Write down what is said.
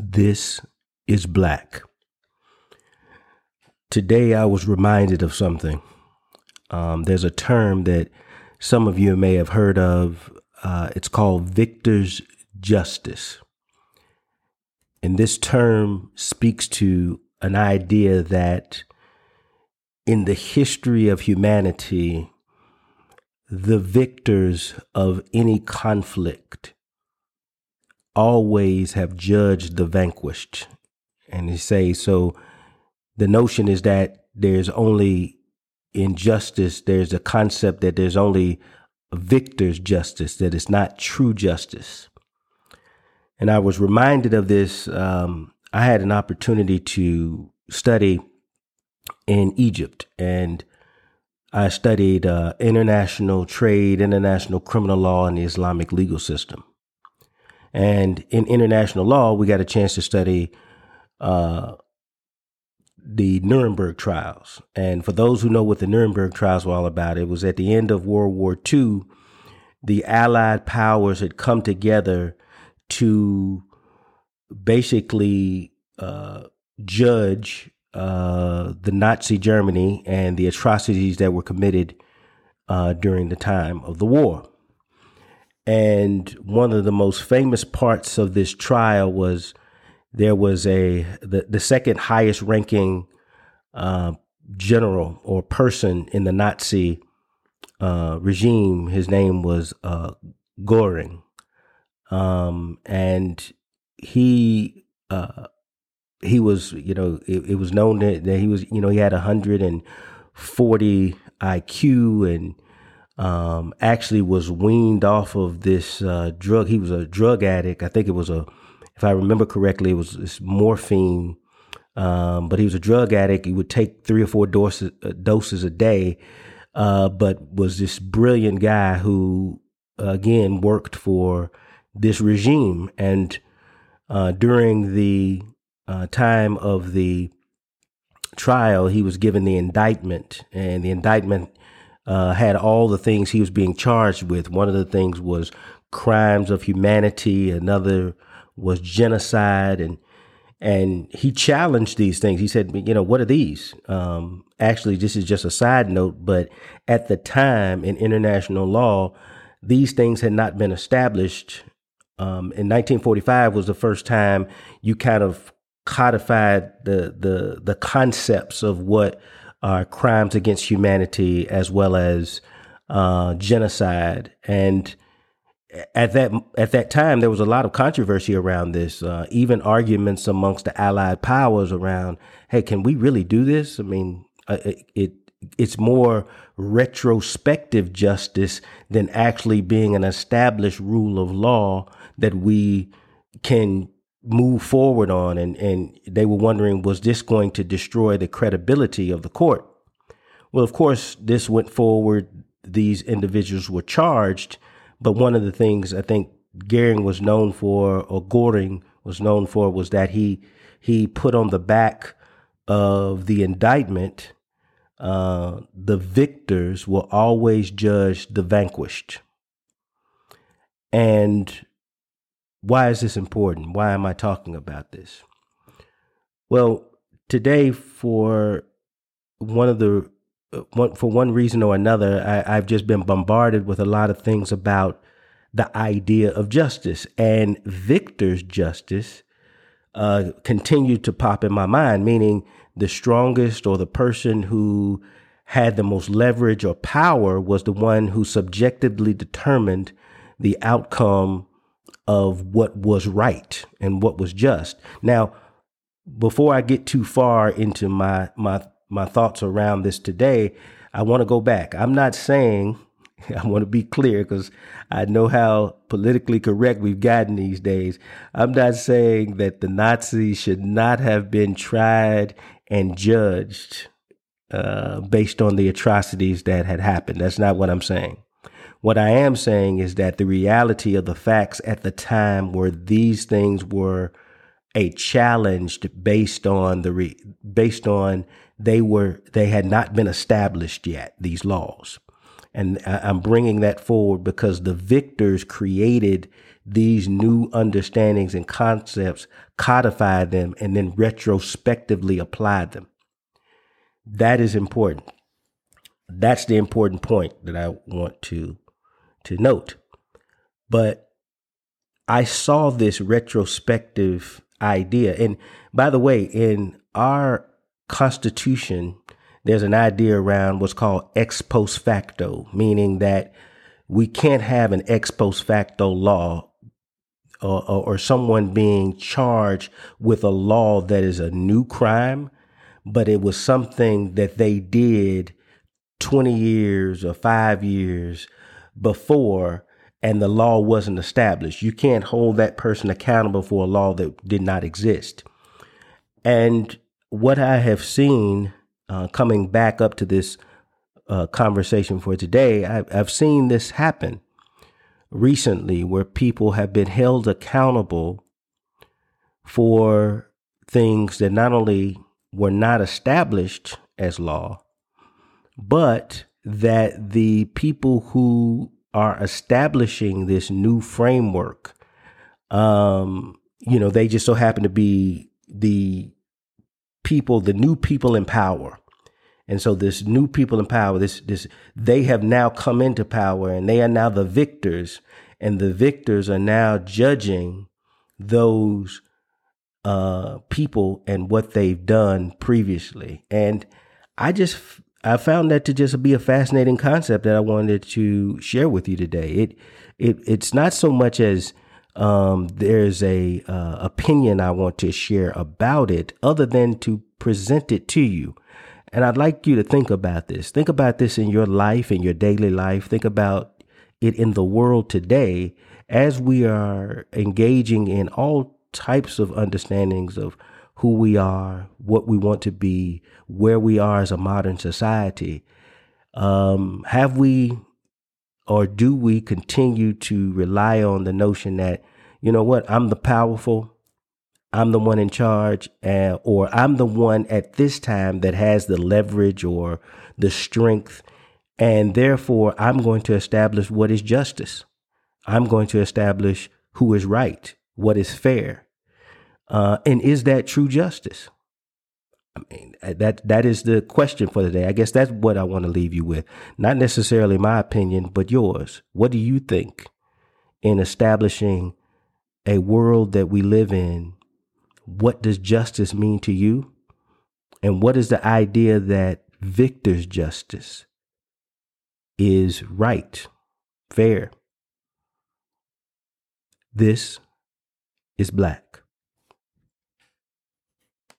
This is Black. Today I was reminded of something. Um, there's a term that some of you may have heard of. Uh, it's called victor's justice. And this term speaks to an idea that in the history of humanity, the victors of any conflict always have judged the vanquished. And they say, so the notion is that there's only injustice, there's a concept that there's only victor's justice, that it's not true justice. And I was reminded of this. Um, I had an opportunity to study in Egypt, and I studied uh, international trade, international criminal law, and the Islamic legal system. And in international law, we got a chance to study uh, the Nuremberg trials. And for those who know what the Nuremberg trials were all about, it was at the end of World War II, the Allied powers had come together to basically uh, judge uh, the Nazi Germany and the atrocities that were committed uh, during the time of the war. And one of the most famous parts of this trial was there was a the, the second highest ranking uh, general or person in the Nazi uh, regime. His name was uh, Goring, um, and he uh, he was you know it, it was known that, that, he was you know he had a hundred and forty IQ and um, actually was weaned off of this uh, drug. He was a drug addict. I think it was a, if I remember correctly, it was morphine. Um, but he was a drug addict. He would take three or four doses, uh, doses a day, uh, but was this brilliant guy who, again, worked for this regime. And uh, during the uh, time of the trial, he was given the indictment, and the indictment uh, had all the things he was being charged with. One of the things was crimes of humanity. Another was genocide, and and he challenged these things. He said, you know, what are these? Um, actually, this is just a side note, but at the time in international law, these things had not been established. Um, in 1945 was the first time you kind of codified the the the concepts of what are crimes against humanity as well as uh, genocide. And at that at that time, there was a lot of controversy around this, uh, even arguments amongst the Allied powers around, "Hey, can we really do this?" I mean, uh, it it's more retrospective justice than actually being an established rule of law that we can move forward on and, and they were wondering was this going to destroy the credibility of the court? Well of course this went forward. These individuals were charged but one of the things i think Goering was known for or Goring was known for was that he he put on the back of the indictment uh, the victors will always judge the vanquished. And why is this important? Why am I talking about this? Well, today, for one of the uh, one, for one reason or another, I, I've just been bombarded with a lot of things about the idea of justice and victor's justice uh, continued to pop in my mind, meaning the strongest or the person who had the most leverage or power was the one who subjectively determined the outcome of what was right and what was just. Now, before I get too far into my my my thoughts around this today, I want to go back. I'm not saying I want to be clear because I know how politically correct we've gotten these days. I'm not saying that the Nazis should not have been tried and judged uh, based on the atrocities that had happened. That's not what I'm saying. What I am saying is that the reality of the facts at the time where these things were a challenge based on the re, based on they were they had not been established yet these laws and i'm bringing that forward because the victors created these new understandings and concepts, codify them, and then retrospectively apply them. That is important. That's the important point that I want to to note. But I saw this retrospective idea. And by the way, in our Constitution, there's an idea around what's called ex post facto, meaning that we can't have an ex post facto law or, or, or, someone being charged with a law that is a new crime, but it was something that they did 20 years or five years before and the law wasn't established. You can't hold that person accountable for a law that did not exist. And what I have seen uh, coming back up to this uh, conversation for today, I've, I've seen this happen recently where people have been held accountable for things that not only were not established as law, but that the people who are establishing this new framework, um, you know, they just so happen to be the people, the new people in power. And so this new people in power, this this they have now come into power and they are now the victors, and the victors are now judging those uh, people and what they've done previously. And I just I found that to just be a fascinating concept that I wanted to share with you today. It it it's not so much as um, there's a uh, opinion I want to share about it, other than to present it to you. And I'd like you to think about this. Think about this in your life, in your daily life. Think about it in the world today as we are engaging in all types of understandings of who we are, what we want to be, where we are as a modern society. Um, have we or do we continue to rely on the notion that, you know what, I'm the powerful, I'm the one in charge, uh, or I'm the one at this time that has the leverage or the strength, and therefore I'm going to establish what is justice. I'm going to establish who is right, what is fair. Uh, and is that true justice? I mean, uh, that that is the question for today. I guess that's what I want to leave you with. Not necessarily my opinion, but yours. What do you think in establishing a world that we live in? What does justice mean to you? And what is the idea that victor's justice is right, fair? This is black.